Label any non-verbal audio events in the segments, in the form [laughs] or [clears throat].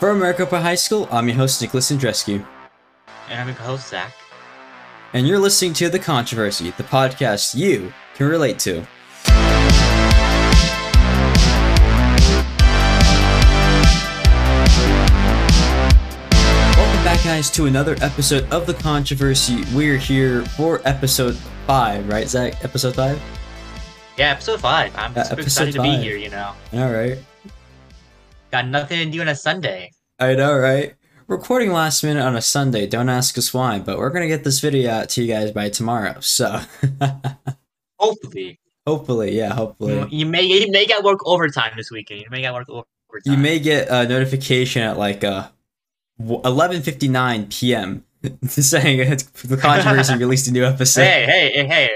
For Maricopa High School, I'm your host Nicolas Yendrzeski. And I'm your host Zach. And you're listening to The Controversy, the podcast you can relate to. Welcome back, guys, to another episode of The Controversy. We're here for episode 5, right, Zach? Episode 5? Yeah, episode 5. I'm Uh, super excited to be here, you know. Alright. Got nothing to do on a Sunday. I know, right? Recording last minute on a Sunday, don't ask us why, but we're gonna get this video out to you guys by tomorrow, so. [laughs] Hopefully. hopefully, yeah, hopefully. You may you may get work overtime this weekend. You may get work overtime. You may get a notification at like uh, 11:59 p.m. [laughs] saying [laughs] it's- the controversy released a new episode. Hey, hey, hey, hey.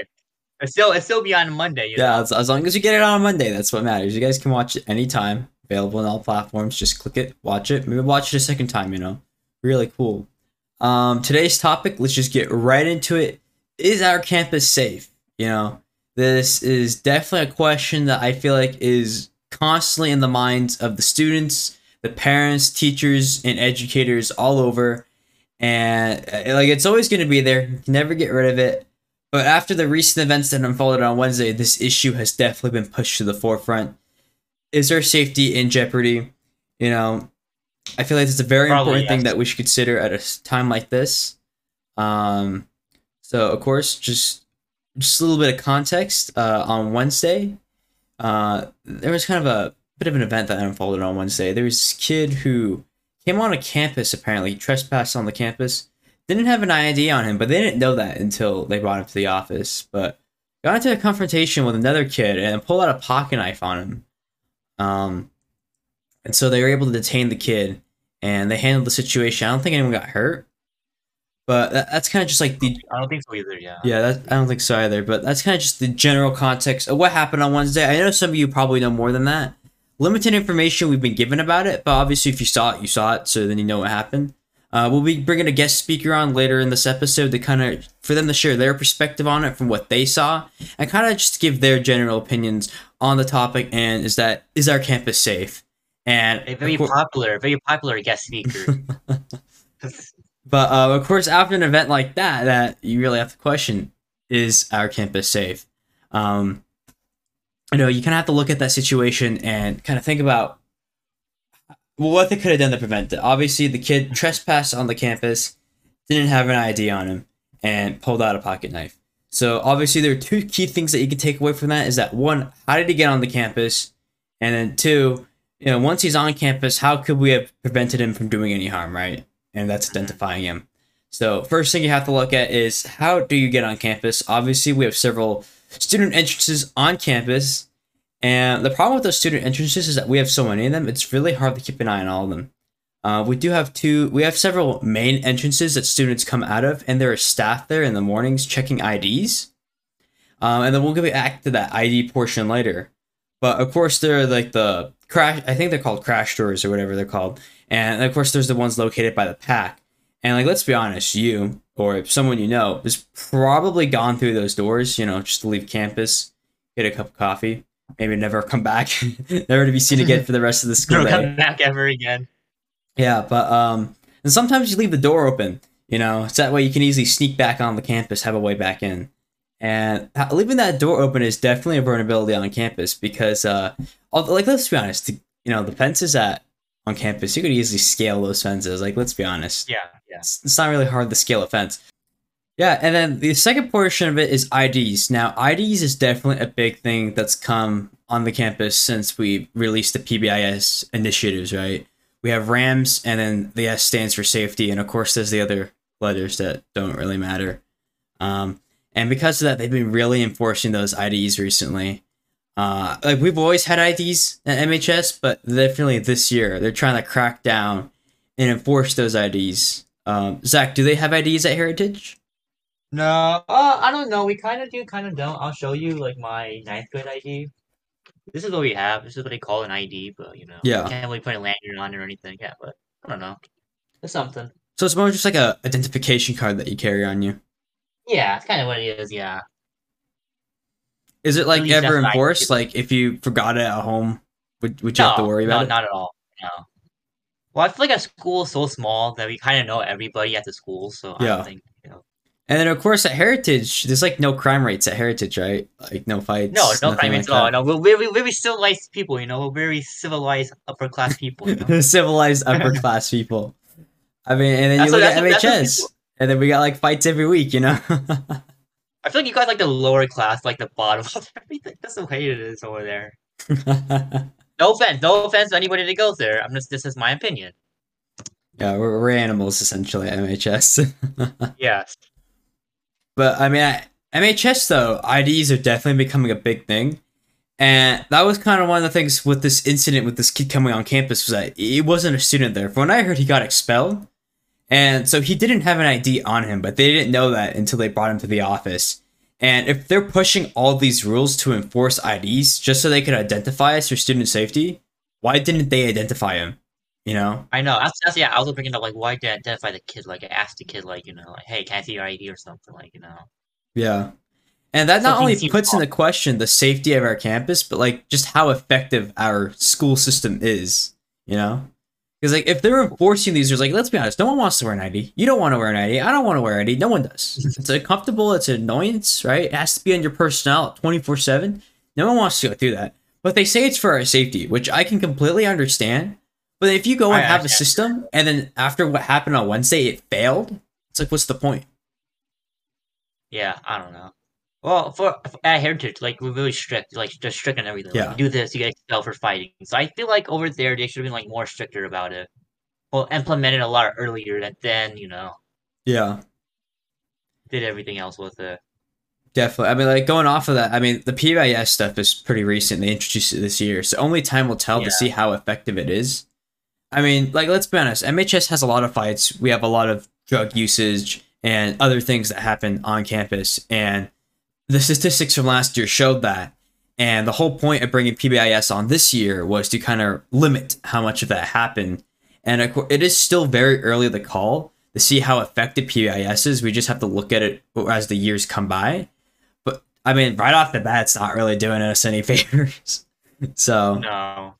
It's still it's still beyond Monday, you yeah, know. as, as long as you get it on Monday, that's what matters. You guys can watch it anytime, available on all platforms. Just click it, watch it, maybe watch it a second time. You know, really cool. Um, today's topic. Let's just get right into it. Is our campus safe? You know, this is definitely a question that I feel like is constantly in the minds of the students, the parents, teachers, and educators all over. And uh, like it's always going to be there. You can never get rid of it. But after the recent events that unfolded on Wednesday, this issue has definitely been pushed to the forefront. Is our safety in jeopardy? You know, I feel like it's a very Probably, important thing that we should consider at a time like this. Um, so of course, just just a little bit of context. Uh, on Wednesday, uh, there was kind of a bit of an event that unfolded on Wednesday. There was this kid who came on a campus. Apparently, he trespassed on the campus. Didn't have an ID on him, but they didn't know that until they brought him to the office. But got into a confrontation with another kid and pulled out a pocket knife on him. Um, and so they were able to detain the kid, and they handled the situation. I don't think anyone got hurt, but that, that's kind of just like the I don't think so either, yeah. yeah, that, I don't think so either. But that's kind of just the general context of what happened on Wednesday. I know some of you probably know more than that. Limited information we've been given about it, but obviously, if you saw it, you saw it, so then you know what happened. Uh, we'll be bringing a guest speaker on later in this episode to kind of for them to share their perspective on it from what they saw and kind of just give their general opinions on the topic. And is that is our campus safe? And A very of cour- popular, very popular guest speaker. [laughs] [laughs] But uh, of course, after an event like that, that you really have to question: Is our campus safe? Um, you know, you kind of have to look at that situation and kind of think about well, what they could have done to prevent it. Obviously, the kid trespassed on the campus, didn't have an ID on him, and pulled out a pocket knife. So obviously, there are two key things that you can take away from that: is that one, how did he get on the campus, and then two, you know, once he's on campus, how could we have prevented him from doing any harm, right? And that's identifying him. So first thing you have to look at is how do you get on campus? Obviously, we have several student entrances on campus, and the problem with those student entrances is that we have so many of them. It's really hard to keep an eye on all of them. Uh, we do have two. We have several main entrances that students come out of, and there is staff there in the mornings checking IDs. Um, and then we'll get back to that ID portion later. But of course, there are like the crash. I think they're called crash doors or whatever they're called. And of course, there's the ones located by the pack. And like, let's be honest, you or someone you know has probably gone through those doors, you know, just to leave campus, get a cup of coffee, maybe never come back, [laughs] never to be seen again for the rest of the school Don't day. come back ever again. Yeah, but um, and sometimes you leave the door open, you know, so that way you can easily sneak back on the campus, have a way back in. And leaving that door open is definitely a vulnerability on campus because, uh, like, let's be honest, you know, the fences at on campus, you could easily scale those fences. Like, let's be honest, Yeah, yeah. it's, it's not really hard to scale a fence. Yeah, and then the second portion of it is IDs. Now, IDs is definitely a big thing that's come on the campus since we released the PBIS initiatives, right? We have RAMS, and then the S stands for safety, and of course, there's the other letters that don't really matter. Um, and because of that, they've been really enforcing those IDs recently. Uh, like we've always had IDs at MHS, but definitely this year they're trying to crack down and enforce those IDs. Um, Zach, do they have IDs at Heritage? No, uh, I don't know. We kind of do, kind of don't. I'll show you like my ninth grade ID. This is what we have. This is what they call an ID, but you know, Yeah. we can't really put a lanyard on it or anything. Yeah, but I don't know. It's something. So it's more just like a identification card that you carry on you. Yeah, it's kind of what it is. Yeah. Is it like ever I enforced? Like if you forgot it at home, would would you no, have to worry about it? no, it? not at all. No. Well, I feel like a school is so small that we kind of know everybody at the school, so I Yeah. don't think. And then of course at Heritage, there's like no crime rates at Heritage, right? Like no fights. No, no crime like at all. No, we're very, very civilized people. You know, we're very civilized upper class people. You know? [laughs] Civilized upper class people. I mean, and then That's you look what- at MHS, people- and then we got like fights every week, you know. [laughs] I feel like you guys like the lower class, like the bottom of [laughs] everything. That's the way it is over there. No offense, no offense to anybody that goes there. I'm just this is my opinion. yeah, we're, we're animals essentially at MHS. Yes. But I mean, MHS though, IDs are definitely becoming a big thing, and that was kind of one of the things with this incident with this kid coming on campus was that he wasn't a student there. From what I heard, he got expelled, and so he didn't have an ID on him. But they didn't know that until they brought him to the office. And if they're pushing all these rules to enforce IDs just so they could identify us for student safety, why didn't they identify him? You know? I know. That's, that's yeah. I was bringing up like why did I identify the kid? Like I asked the kid like you know like hey can I see your ID or something like you know. Yeah. And that not only puts into question the safety of our campus, but like just how effective our school system is, you know? Because like if they're enforcing these, there's like, let's be honest, no one wants to wear an ID. You don't want to wear an ID. I don't want to wear an ID. No one does. [laughs] it's uncomfortable. It's an annoyance, right? It has to be on your personnel 24 7. No one wants to go through that. But they say it's for our safety, which I can completely understand. But if you go and I have a system and then after what happened on Wednesday, it failed, it's like, what's the point? Yeah, I don't know. Well, for, at Heritage, like we're really strict, like just strict on everything. Yeah. Like, you do this, you get expelled for fighting. So I feel like over there they should have been like more stricter about it. Well, implemented a lot earlier than then, you know, Yeah. did everything else with it. Definitely. I mean, like going off of that, I mean, the PBIS stuff is pretty recent. They introduced it this year, so only time will tell Yeah. to see how effective it is. I mean, like let's be honest, MHS has a lot of fights. We have a lot of drug usage and other things that happen on campus, and the statistics from last year showed that. And the whole point of bringing PBIS on this year was to kind of limit how much of that happened. And it is still very early to call to see how effective PBIS is. We just have to look at it as the years come by. But I mean, right off the bat, it's not really doing us any [laughs] favors. so, No.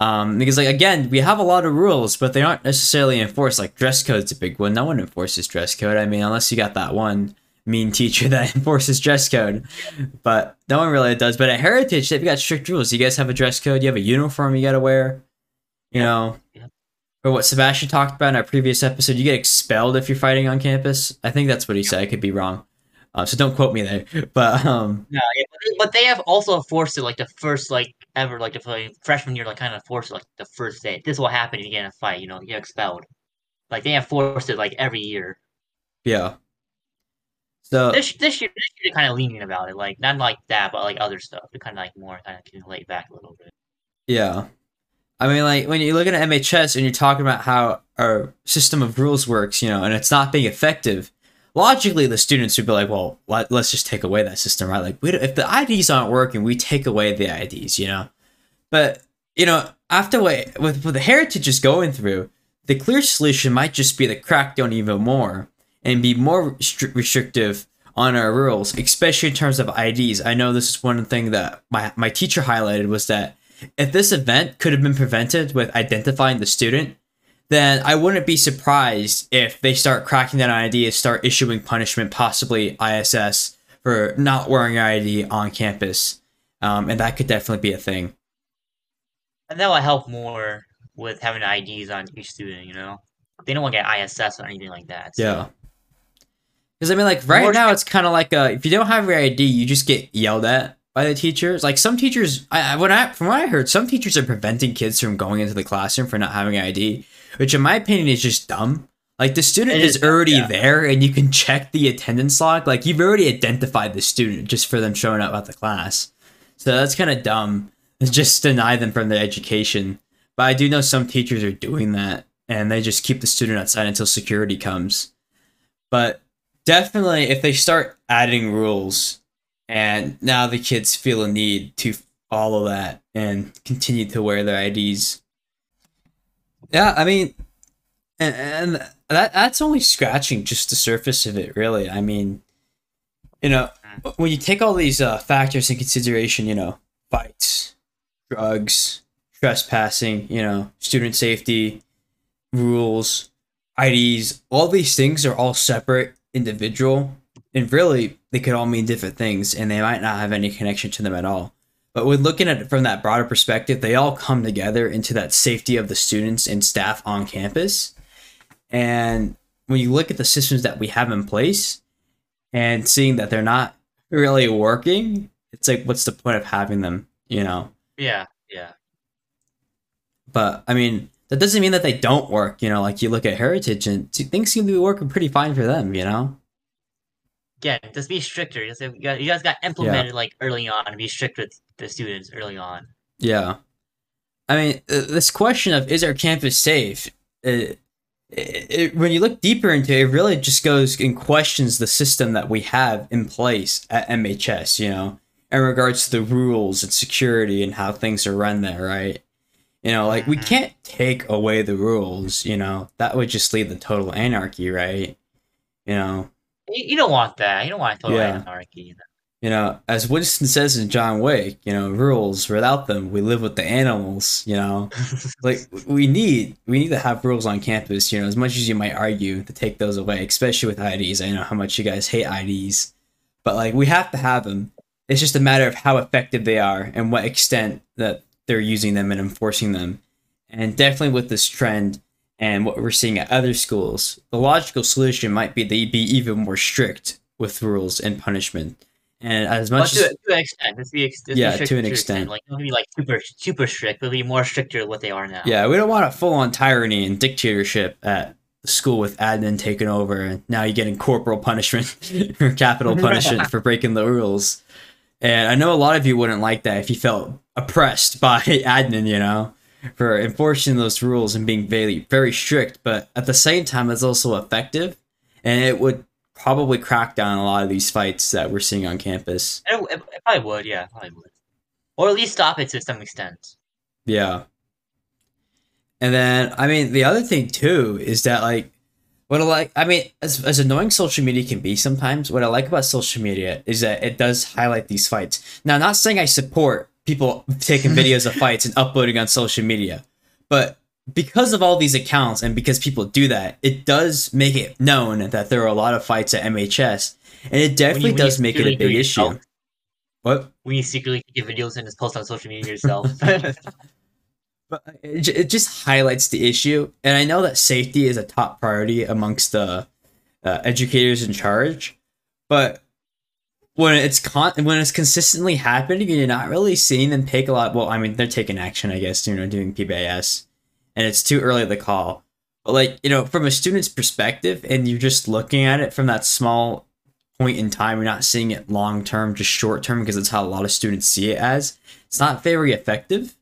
Um, because like again, we have a lot of rules, but they aren't necessarily enforced. Like dress code's a big one. No one enforces dress code. I mean, unless you got that one mean teacher [laughs] that enforces dress code, but no one really does. But at Heritage, they've got strict rules. You guys have a dress code. You have a uniform you got to wear. You know, or what Sebastian talked about in our previous episode. You get expelled if you're fighting on campus. I think that's what he said. I could be wrong. Uh, so don't quote me there. But um, No, yeah, but they, but they have also forced it like the first like ever like the like, freshman year like kind of forced like the first day. This will happen if you get in a fight. You know, you get expelled. Like they have forced it like every year. yeah. So This this year, this year they're kind of lenient about it. Like not like that, but like other stuff. They're kind of like more kind of laid back a little bit. Yeah. I mean, like, when you look at MHS and you're talking about how our system of rules works, you know, and it's not being effective, logically, the students would be like, well, let, let's just take away that system, right? Like, if the IDs aren't working, we take away the IDs, you know? But, you know, after what, with, what the Heritage is going through, the clear solution might just be to crack down even more and be more restri- restrictive on our rules, especially in terms of IDs. I know this is one thing that my, my teacher highlighted was that if this event could have been prevented with identifying the student, then I wouldn't be surprised if they start cracking that ID and start issuing punishment, possibly ISS, for not wearing your ID on campus. Um, and that could definitely be a thing. And that will help more with having IDs on each student. You know, they don't want to get ISS or anything like that. so- Yeah. Because I mean, like right More- now, it's kind of like uh, if you don't have your ID, you just get yelled at by the teachers. Like some teachers, I I- when I from what I heard, some teachers are preventing kids from going into the classroom for not having an ID, which in my opinion is just dumb. Like the student It is, is already yeah. there, and you can check the attendance log. Like you've already identified the student just for them showing up at the class. So that's kind of dumb. [laughs] Just deny them from their education. But I do know some teachers are doing that, and they just keep the student outside until security comes. But definitely, if they start adding rules, and now the kids feel a need to follow that and continue to wear their IDs. Yeah, I mean, and, and that that's only scratching just the surface of it, really. I mean, you know, when you take all these uh, factors in consideration, you know, fights, drugs, trespassing, you know, student safety, rules, IDs, all these things are all separate, individual, and really they could all mean different things and they might not have any connection to them at all. But with looking at it from that broader perspective, they all come together into that safety of the students and staff on campus. And when you look at the systems that we have in place and seeing that they're not really working, it's like, what's the point of having them, you know? Yeah, yeah. But I mean, that doesn't mean that they don't work, you know, like you look at Heritage and things seem to be working pretty fine for them, you know? Yeah, just be stricter. Just, you, guys, got implemented like early on and be strict with the students early on. Yeah. I mean, uh, this question of is our campus safe? It, it, it, when you look deeper into it, it really just goes and questions the system that we have in place at MHS, you know, in regards to the rules and security and how things are run there, right? You know, like we Mhm. can't take away the rules, you know, that would just lead to total anarchy, right? You know, You, you don't want that. You don't want total Yeah. anarchy. you know, as Winston says in John Wick, you know, rules without them, we live with the animals, you know. [laughs] like we need we need to have rules on campus you know as much as you might argue to take those away especially with ids i know how much you guys hate ids but like we have to have them. It's just a matter of how effective they are and what extent that they're using them and enforcing them. And definitely with this trend and what we're seeing at other schools the logical solution might be to be even more strict with rules and punishment and as much to, as to an extent, just be, ex- just Yeah, to an your extent. Like, don't be like super super strict, but be more stricter than what they are now. Yeah, we don't want a full on tyranny and dictatorship at the school with admin taking over, and now you're getting corporal punishment [laughs] or capital punishment for breaking the rules. And I know a lot of you wouldn't like that if you felt oppressed [laughs] by admin, you know, for enforcing those rules and being very, very strict. But at the same time, it's also effective, and it would probably crack down a lot of these fights that we're seeing on campus. It, it, it probably would. Yeah, probably would. Or at least stop it to some extent. Yeah. And then I mean the other thing too is that like what I like I mean as as annoying social media can be sometimes, what I like about social media is that it does highlight these fights. Now not saying I support people taking [laughs] videos of fights and uploading on social media, but because of all these accounts and because people do that, it does make it known that there are a lot of fights at MHS. And it definitely when you does make it a big issue. yourself. What? When you secretly get videos and just post on social media yourself. [laughs] But it, it just highlights the issue, and I know that safety is a top priority amongst the uh, educators in charge. But when it's con- when it's consistently happening, and you're not really seeing them take a lot. Well, I mean, they're taking action, I guess. You know, doing PBIS, and it's too early to call. But like you know, from a student's perspective, and you're just looking at it from that small point in time, you're not seeing it long term, just short term, because it's how a lot of students see it as. It's not very effective.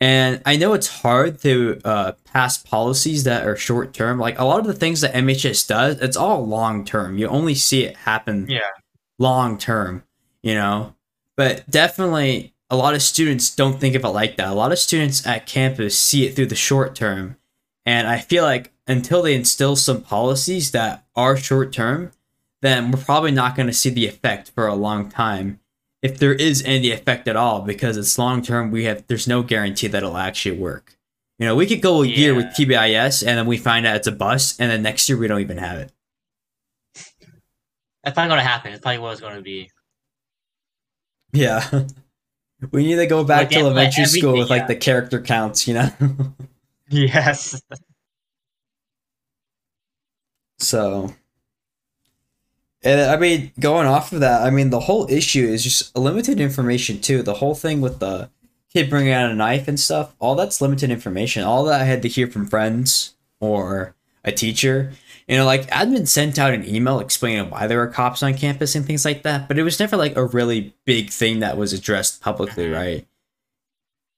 And I know it's hard to uh, pass policies that are short term. Like a lot of the things that MHS does, it's all long term. You only see it happen yeah. long term, you know? But definitely a lot of students don't think of it like that. A lot of students at campus see it through the short term. And I feel like until they instill some policies that are short term, then we're probably not going to see the effect for a long time if there is any effect at all because it's long term we have there's no guarantee that it'll actually work you know we could go a year with pbis and then we find out it's a bust and then next year we don't even have it That's probably gonna happen. It's probably what it's gonna be. yeah [laughs] we need to go back to they have, like, elementary school with like yeah. the character counts you know [laughs] Yes. so and i mean going off of that i mean the whole issue is just limited information too the whole thing with the kid bringing out a knife and stuff all that's limited information all that i had to hear from friends or a teacher you know like admin sent out an email explaining why there were cops on campus and things like that but it was never like a really big thing that was addressed publicly Mhm. right?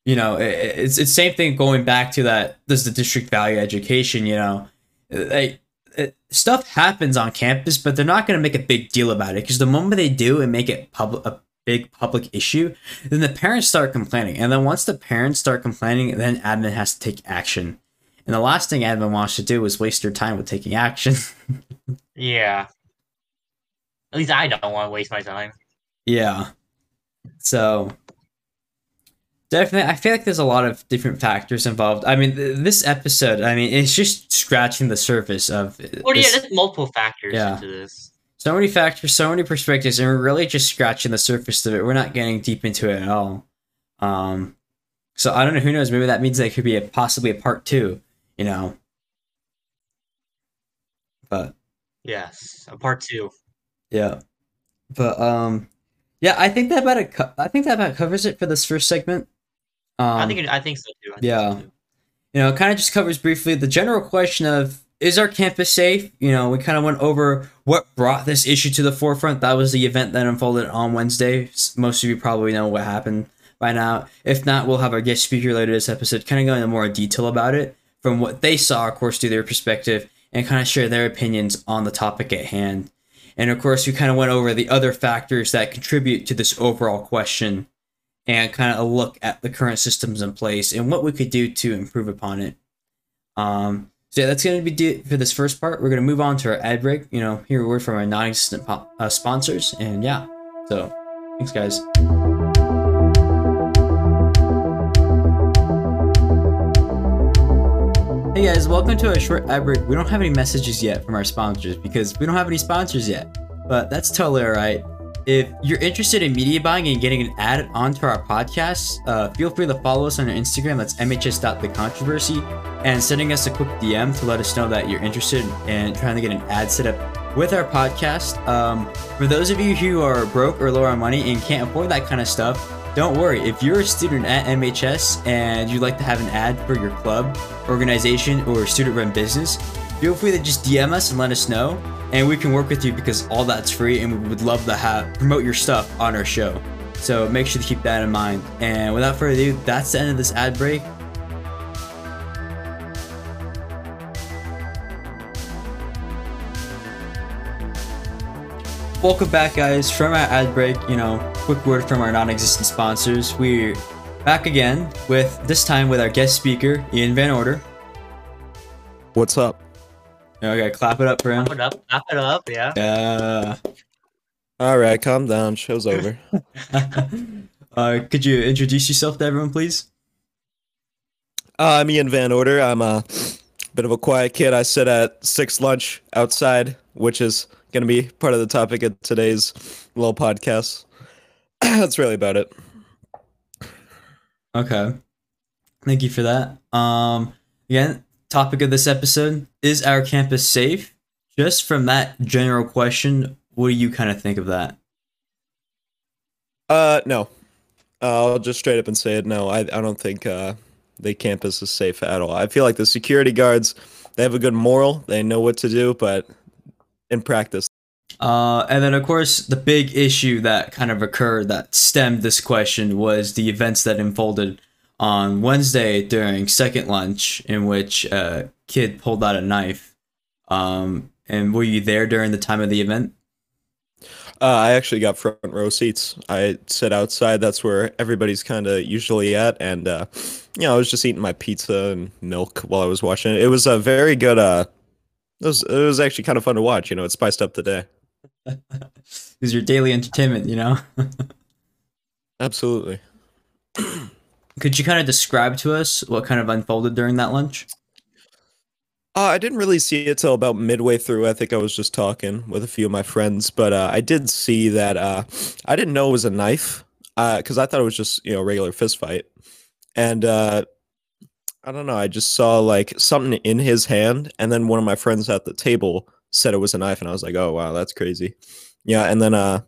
You know it, it's it's same thing going back to that does the district value education you know? Like it, stuff happens on campus but they're not going to make a big deal about it because the moment they do and make it public a big public issue then the parents start complaining and then once the parents start complaining then admin has to take action and the last thing admin wants to do is waste their time with taking action [laughs] Yeah. At least I don't want to waste my time. yeah so Definitely, I feel like there's a lot of different factors involved. I mean, th- this episode, I mean, it's just scratching the surface of. Well, this- yeah, there's multiple factors Yeah. into this. so many factors, so many perspectives, and we're really just scratching the surface of it. We're not getting deep into it at all. Um, so I don't know. Who knows? Maybe that means there could be a possibly a part two. You know. But Yes, a part two. yeah, but um, yeah, I think that about it. Co- I think that about covers it for this first segment. Um, I think it, I think so too. I think yeah. so too. you know, it kind of just covers briefly the general question of is our campus safe? You know, we kind of went over what brought this issue to the forefront. That was the event that unfolded on Wednesday. Most of you probably know what happened by now. If not, we'll have our guest speaker later this episode kind of go into more detail about it from what they saw, of course, through their perspective and kind of share their opinions on the topic at hand. And of course, we kind of went over the other factors that contribute to this overall question and kind of a look at the current systems in place and what we could do to improve upon it. Um, so yeah, that's going to be it for this first part. We're going to move on to our ad break. You know, hear a word from our non-existent uh, sponsors, and yeah. So, thanks, guys. Guys, welcome to a short ad break. We don't have any messages yet from our sponsors because we don't have any sponsors yet, but that's totally alright. If you're interested in media buying and getting an ad onto our podcast, uh, feel free to follow us on our Instagram. That's mhs.thecontroversy and sending us a quick DM to let us know that you're interested in trying to get an ad set up with our podcast. Um, for those of you who are broke or low on money and can't afford that kind of stuff, don't worry. If you're a student at MHS and you'd like to have an ad for your club, organization, or student run business, feel free to just DM us and let us know, and we can work with you because all that's free, and we would love to have promote your stuff on our show. So make sure to keep that in mind. And without further ado, that's the end of this ad break. Welcome back, guys, from our ad break. You know, quick word from our non-existent sponsors. We're back again with this time with our guest speaker, Ian Van Order. What's up? Okay, clap it up for him. Wrap it up. Wrap it up. Yeah. Yeah. All right, calm down. Show's over. [laughs] uh, could you introduce yourself to everyone, please? Uh, I'm Ian Van Order. I'm a bit of a quiet kid. I sit at six lunch outside, which is going to be part of the topic of today's little podcast. [clears throat] That's really about it. Okay. Thank you for that. Um, again, topic of this episode is our campus safe? Just from that general question, what do you kind of think of that? Uh, no. I'll just straight up and say it. No, I, I don't think uh, the campus is safe at all. I feel like the security guards, they have a good moral. They know what to do, but in practice, Uh, and then, of course, the big issue that kind of occurred that stemmed this question was the events that unfolded on Wednesday during second lunch, in which a kid pulled out a knife. Um, and were you there during the time of the event? Uh, I actually got front row seats. I sit outside. That's where everybody's kind of usually at, and uh, you know, I was just eating my pizza and milk while I was watching it. It was a very good. Uh, it was it was actually kind of fun to watch. You know, it spiced up the day. [laughs] it was your daily entertainment, you know? [laughs] Absolutely. Could you kind of describe to us what kind of unfolded during that lunch? Uh, I didn't really see it till about midway through. I think I was just talking with a few of my friends, but uh, I did see that. Uh, I didn't know it was a knife because I thought it was just you know regular fist fight, and uh, I don't know. I just saw like something in his hand, and then one of my friends at the table said it was a knife, and I was like, "Oh wow, that's crazy." Yeah, and then uh,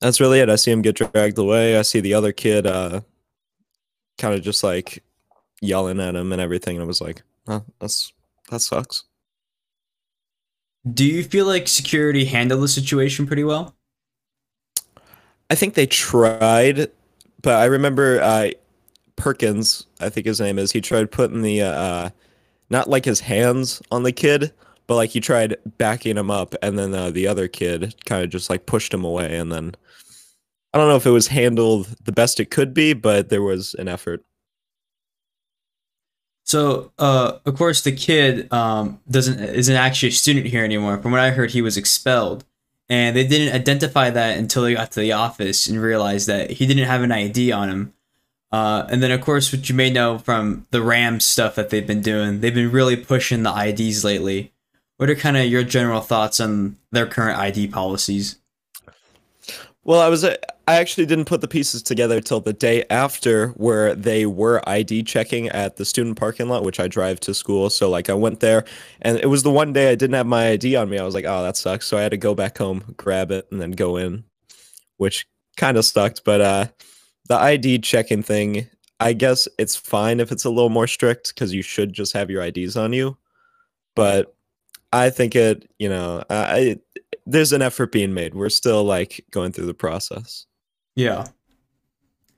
that's really it. I see him get dragged away. I see the other kid uh, kind of just like yelling at him and everything, and I was like. Huh, that's that sucks. Do you feel like security handled the situation pretty well? I think they tried, but I remember uh, Perkins, I think his name is. He tried putting the uh, not like his hands on the kid, but like he tried backing him up, and then uh, the other kid kind of just like pushed him away, and then I don't know if it was handled the best it could be, but there was an effort. So, uh, of course, the kid um, doesn't isn't actually a student here anymore. From what I heard, he was expelled, and they didn't identify that until they got to the office and realized that he didn't have an ID on him. Uh, and then, of course, what you may know from the Rams stuff that they've been doing, they've been really pushing the IDs lately. What are kind of your general thoughts on their current ID policies? Well, I was uh, I actually didn't put the pieces together till the day after where they were ID checking at the student parking lot, which I drive to school. So like I went there and it was the one day I didn't have my ID on me. I was like, oh, that sucks. So I had to go back home, grab it, and then go in, which kind of sucked. But uh, the ID checking thing, I guess it's fine if it's a little more strict because you should just have your IDs on you. But I think it, you know, I there's an effort being made. We're still like going through the process. Yeah.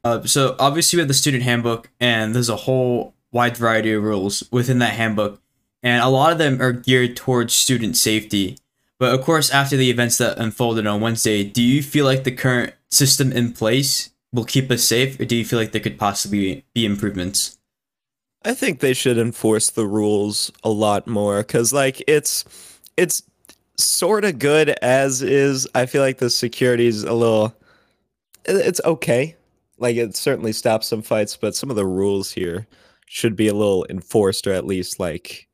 Uh, so obviously we have the student handbook, and there's a whole wide variety of rules within that handbook, and a lot of them are geared towards student safety. But of course, after the events that unfolded on Wednesday, do you feel like the current system in place will keep us safe, or do you feel like there could possibly be improvements? I think they should enforce the rules a lot more because, like, it's it's sort of good as is. I feel like the security is a little. It's okay. Like it certainly stops some fights, but some of the rules here should be a little enforced, or at least like,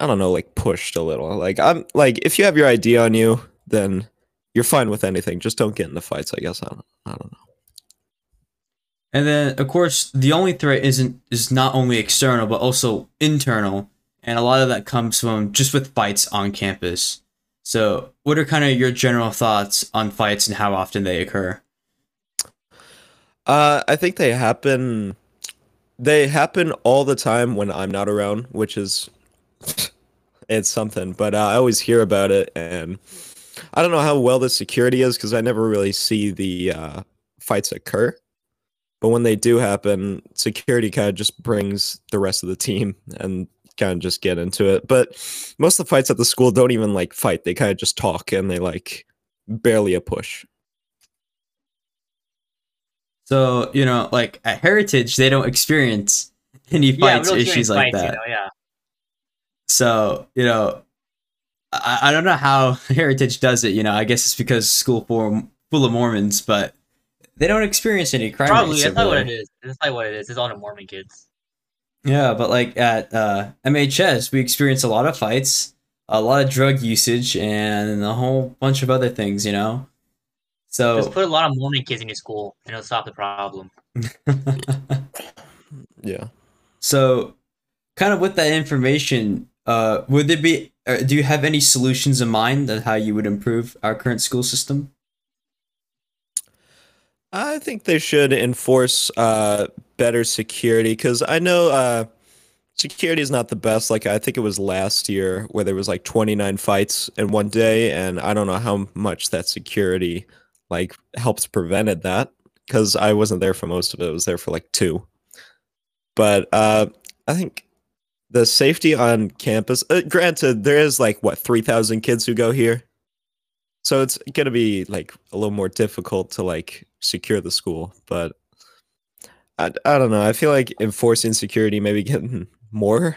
I don't know, like pushed a little. Like I'm like, if you have your ID on you, then you're fine with anything. Just don't get into fights. I guess I don't. I don't know. And then, of course, the only threat isn't is not only external but also internal, and a lot of that comes from just with fights on campus. So, what are kind of your general thoughts on fights and how often they occur? Uh, I think they happen. They happen all the time when I'm not around, which is [laughs] it's something. But uh, I always hear about it, and I don't know how well the security is because I never really see the uh, fights occur. But when they do happen, security kind of just brings the rest of the team and kind of just get into it. But most of the fights at the school don't even like fight. They kind of just talk and they like barely a push. So, you know, like at Heritage, they don't experience any fights yeah, issues like fights, that. You know, yeah. So, you know, I, I don't know how [laughs] Heritage does it. You know, I guess it's because school full, full of Mormons, but they don't experience any crime. Probably rates that's over not what there. it is. That's not what it is. It's all the Mormon kids. Yeah, but like at uh, MHS, we experience a lot of fights, a lot of drug usage, and a whole bunch of other things. You know, so Just put a lot of Mormon kids in your school, and it'll stop the problem. [laughs] Yeah. so kind of with that information, uh, would there be? Uh, do you have any solutions in mind on how you would improve our current school system? I think they should enforce uh, better security because I know uh, security is not the best. Like I think it was last year where there was like 29 fights in one day, and I don't know how much that security like helps prevented that because I wasn't there for most of it. I was there for like two. But uh, I think the safety on campus. Uh, granted, there is like what 3,000 kids who go here. So it's gonna be like a little more difficult to like secure the school, but I, I don't know. I feel like enforcing security, maybe getting [laughs] more,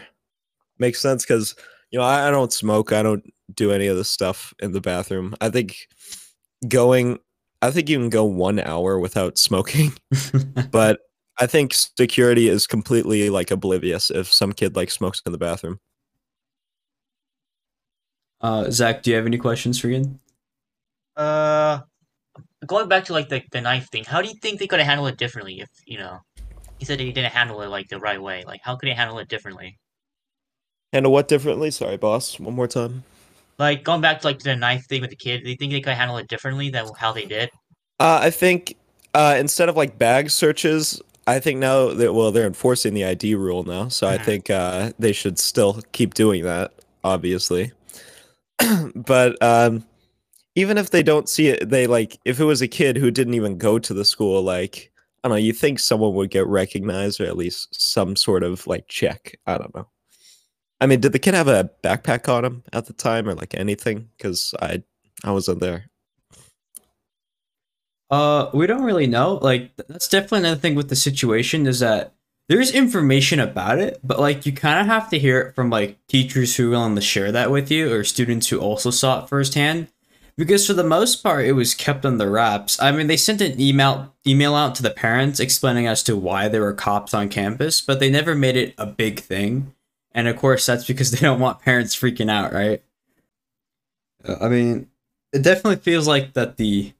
makes sense because you know I, I don't smoke. I don't do any of this stuff in the bathroom. I think going, I think you can go one hour without smoking, [laughs] but I think security is completely like oblivious if some kid like smokes in the bathroom. uh, Zach, do you have any questions for Ian? Uh, going back to like the the knife thing, how do you think they could have handled it differently? If you know, he said he didn't handle it like the right way. Like, how could he handle it differently? Handle what differently? Sorry, boss. One more time. Like going back to like the knife thing with the kid, do you think they could handle it differently than how they did? Uh, I think uh, instead of like bag searches, I think now that well they're enforcing the ID rule now, so I Mhm. think uh, they should still keep doing that. Obviously, [clears throat] but um, even if they don't see it, they like if it was a kid who didn't even go to the school, like I don't know, you think someone would get recognized or at least some sort of like check. I don't know. I mean, did the kid have a backpack on him at the time or like anything? Because I I wasn't there. Uh, we don't really know. Like, that's definitely another thing with the situation is that there's information about it, but like you kind of have to hear it from like teachers who willing to share that with you or students who also saw it firsthand. Because for the most part it was kept under wraps. I mean, they sent an email email out to the parents explaining as to why there were cops on campus, but they never made it a big thing. And of course, that's because [laughs] they don't want parents freaking out, right? Uh, I mean, it definitely feels like that the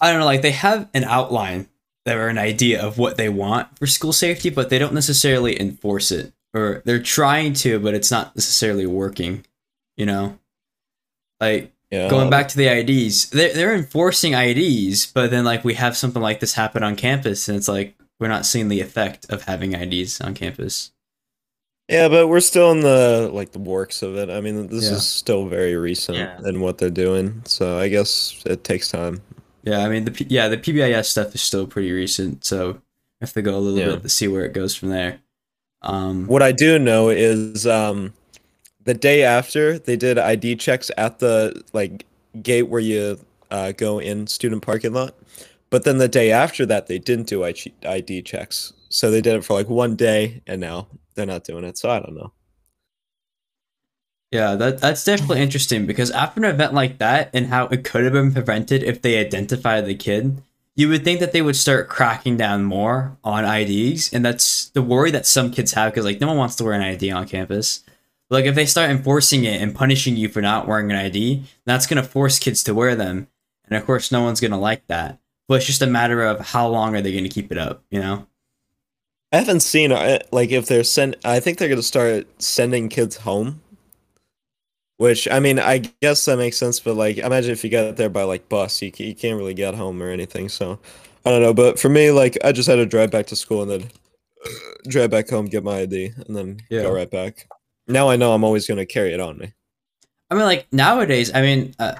I don't know, like they have an outline or an idea of what they want for school safety, but they don't necessarily enforce it. Or they're trying to, but it's not necessarily working, you know? Like Yeah. going back to the IDs, they're, they're enforcing IDs, but then like we have something like this happen on campus, and it's like we're not seeing the effect of having IDs on campus. Yeah, but we're still in the like the works of it. I mean, this Yeah. is still very recent Yeah. in what they're doing, so I guess it takes time. Yeah, I mean the P- yeah the PBIS stuff is still pretty recent, so we have to go a little Yeah. bit to see where it goes from there. Um, What I do know is um the day after they did ID checks at the like gate where you uh, go in student parking lot, but then the day after that they didn't do ID checks. So they did it for like one day, and now they're not doing it. So I don't know. Yeah, that that's definitely interesting because after an event like that and how it could have been prevented if they identified the kid, you would think that they would start cracking down more on IDs, and that's the worry that some kids have because like no one wants to wear an ID on campus. Like if they start enforcing it and punishing you for not wearing an ID, that's gonna force kids to wear them, and of course no one's gonna like that. But it's just a matter of how long are they gonna keep it up, you know? I haven't seen uh, like if they're send. I think they're gonna start sending kids home. Which I mean, I guess that makes sense. But like, imagine if you got there by like bus, you you can't really get home or anything. So I don't know. But for me, like, I just had to drive back to school and then uh, drive back home, get my ID, and then Yeah. go right back. Now I know I'm always gonna carry it on me. I mean, like nowadays, I mean, uh,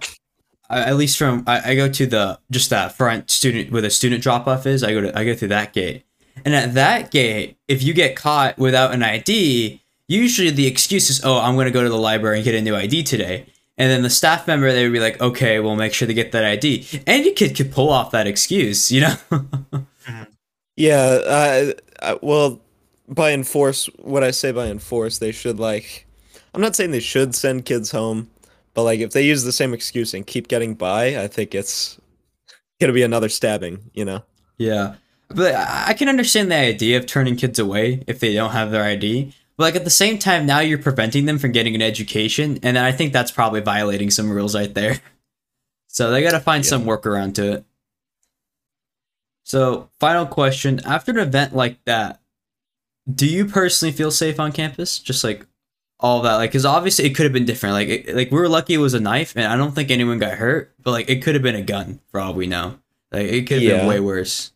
I- at least from I, I go to the just that front student where the student drop off is. I go to I go through that gate, and at that gate, if you get caught without an ID, usually the excuse is, "Oh, I'm going to go to the library and get a new ID today." And then the staff member they would be like, "Okay, we'll make sure to get that ID." Any kid could pull off that excuse, you know? [laughs] Yeah. Uh, I, well, by enforce, what I say by enforce, they should like. I'm not saying they should send kids home, but like if they use the same excuse and keep getting by, I think it's gonna be another stabbing. You know. Yeah. But I can understand the idea of turning kids away if they don't have their ID. But like at the same time, now you're preventing them from getting an education, and I think that's probably violating some rules right there. So they got to find Yeah. some workaround to it. So, final question: After an event like that, do you personally feel safe on campus? Just like all that, like, because obviously it could have been different. Like, it, like we were lucky it was a knife, and I don't think anyone got hurt. But like, it could have been a gun for all we know. Like, it could have Yeah. been way worse.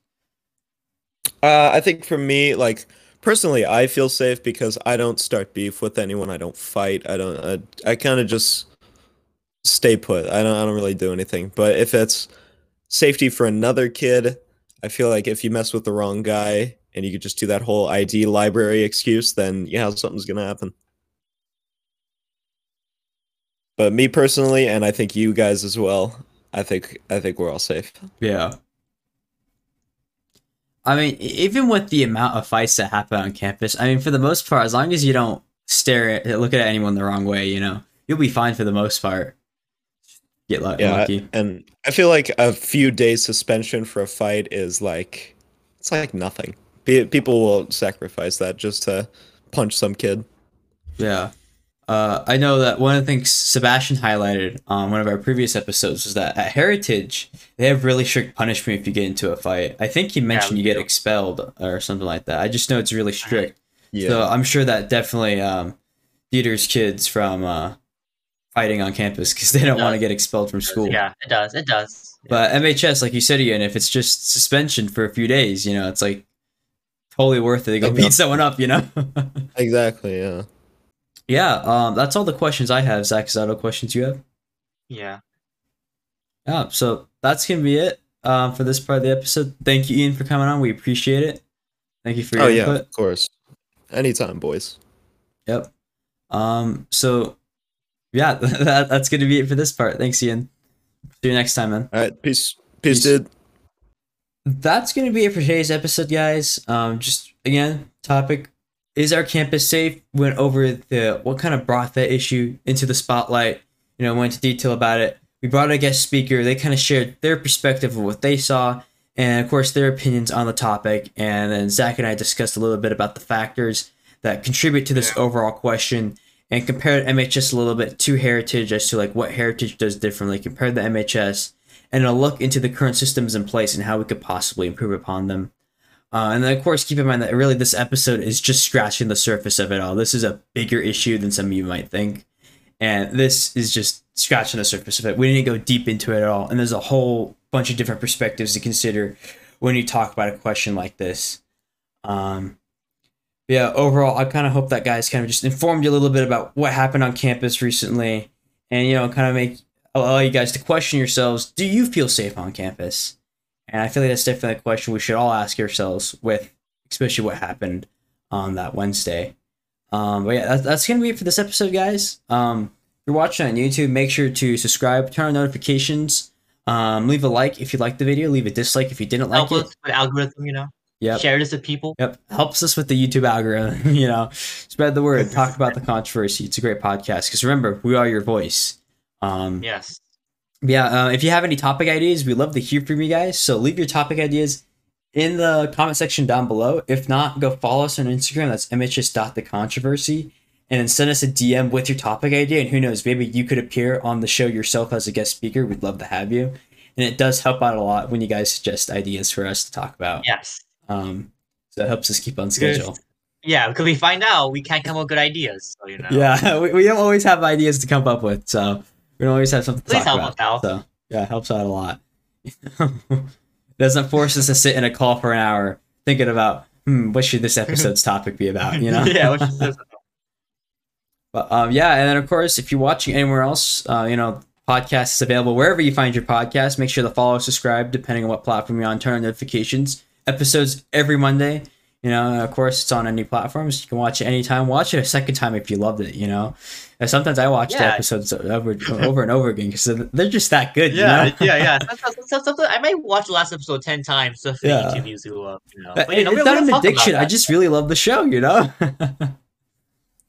Uh, I think for me, like personally, I feel safe because I don't start beef with anyone. I don't fight. I don't. I, I kind of just stay put. I don't. I don't really do anything. But if it's safety for another kid, I feel like if you mess with the wrong guy and you could just do that whole ID library excuse, then yeah, something's gonna happen. But me personally, and I think you guys as well, I think I think we're all safe. Yeah. I mean, even with the amount of fights that happen on campus, I mean, for the most part, as long as you don't stare at, look at anyone the wrong way, you know, you'll be fine for the most part. Get lu- Yeah, lucky. and I feel like a few days suspension for a fight is like it's like nothing. Pe- People will sacrifice that just to punch some kid. Yeah. Uh, I know that one of the things Sebastian highlighted on one of our previous episodes was that at Heritage, they have really strict punishment if you get into a fight. I think he mentioned we you get do. expelled or something like that. I just know it's really strict. Yeah, So I'm sure that definitely um, deters kids from uh, fighting on campus because they don't want to get expelled from school. Yeah, it does. It does. But MHS, like you said, Ian, if it's just suspension for a few days, you know, it's like totally worth it to go I know. beat someone up, you know? [laughs] exactly. Yeah. yeah, um, that's all the questions I have. Zach, is that all questions you have? Yeah. Yeah, so that's going to be it um, for this part of the episode. Thank you, Ian, for coming on. We appreciate it. Thank you for your Oh yeah, of course. Anytime, boys. Yep. Um. So, yeah, [laughs] that, that's going to be it for this part. Thanks, Ian. See you next time, man. All right, peace, peace, Peace. dude. That's going to be it for today's episode, guys. Um. Just again, topic is our campus safe? Went over the what kind of brought that issue into the spotlight. You know, went into detail about it. we brought a guest speaker. They kind of shared their perspective of what they saw, and of course their opinions on the topic. And then Zach and I discussed a little bit about the factors that contribute to this overall question, and compared MHS a little bit to Heritage as to like what Heritage does differently compared to MHS, and a look into the current systems in place and how we could possibly improve upon them. Uh, and then, of course, keep in mind that really this episode is just scratching the surface of it all. This is a bigger issue than some of you might think. And this is just scratching the surface of it. We didn't go deep into it at all. And there's a whole bunch of different perspectives to consider when you talk about a question like this. Um, yeah, overall, I kind of hope that guys kind of just informed you a little bit about what happened on campus recently and, you know, kind of make allow you guys to question yourselves do you feel safe on campus? And I feel like that's definitely a question we should all ask ourselves with, especially what happened on that Wednesday. Um, but yeah, that's, that's gonna be it for this episode, guys. Um, if you're watching on YouTube, make sure to subscribe, turn on notifications, um, leave a like if you liked the video, leave a dislike if you didn't like Help it. with algorithm, you know. Yep. Share this with people. Yep, helps us with the YouTube algorithm. [laughs] You know, spread the word, talk about the controversy. It's a great podcast because remember, we are your voice. Um, Yes. yeah, uh, if you have any topic ideas, we love to hear from you guys. So leave your topic ideas in the comment section down below. If not, go follow us on Instagram. That's mhs.thecontroversy. And then send us a DM with your topic idea. And who knows, maybe you could appear on the show yourself as a guest speaker. We'd love to have you. And it does help out a lot when you guys suggest ideas for us to talk about. Yes. Um, so it helps us keep on schedule. Yeah, because we find out we can't come up with good ideas. So you know. Yeah, [laughs] we, we don't always have ideas to come up with. So we don't always have something to Please talk help about. us out. So yeah, it helps out a lot. [laughs] Doesn't force us to sit in a call for an hour thinking about hmm, what should this episode's [laughs] topic be about, you know? yeah. [laughs] But um, yeah, and then of course, if you're watching anywhere else, uh, you know, podcast is available wherever you find your podcast. Make sure to follow, subscribe, depending on what platform you're on. Turn on notifications. Episodes every Monday. You know, and of course, it's on any platforms. You can watch it anytime. Watch it a second time if you loved it. You know, and sometimes I watch the episodes over over and over again because they're just that good. yeah, you know? yeah, yeah. [laughs] Sometimes, sometimes I might watch the last episode ten times just for Yeah. each of you to, uh, you know. But you know, it's not an don't talk about addiction. I just really love the show. You know.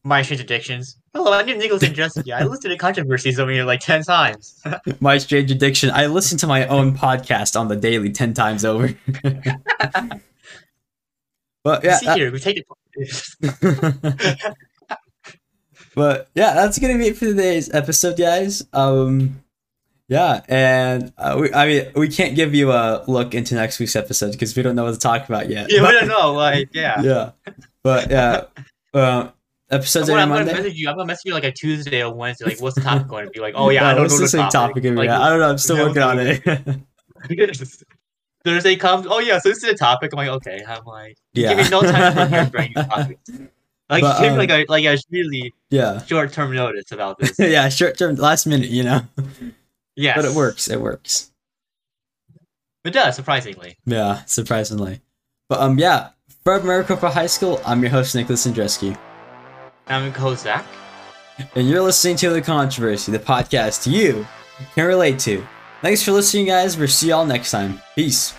my strange addictions. Hello, I'm Nicholas and Jessica. I listened to controversies over here like ten times. [laughs] My strange addiction. I listen to my own podcast on the daily ten times over. [laughs] but yeah, See here, we take it. [laughs] but yeah, that's gonna be it for today's episode, guys. Um, yeah, and uh, we, I mean, we can't give you a look into next week's episode because we don't know what to talk about yet. Yeah, we But- don't [laughs] know. Like, yeah. yeah, but yeah, uh, episodes I'm gonna, I'm gonna message you. I'm gonna message you like a Tuesday or Wednesday. Like, what's the topic going to be? Like, oh [laughs] yeah, I don't know the topic. topic. Like, I don't know. I'm still working on it. Thursday comes. Oh yeah, so this is the topic. I'm like, okay. I'm like, yeah, give me no time to prepare for any new [laughs] topics. Like, But, give um, me like a like a really yeah, short term notice about [laughs] this. yeah. Short term, last minute, you know. Yeah, But it works. It works. It does surprisingly. Yeah, surprisingly. But um, yeah. For Maricopa High School, I'm your host Nicolas Yendrzeski, I'm your co-host Zach. and you're listening to the Controversy, the podcast you can relate to. Thanks for listening, guys. We'll see y'all next time. Peace.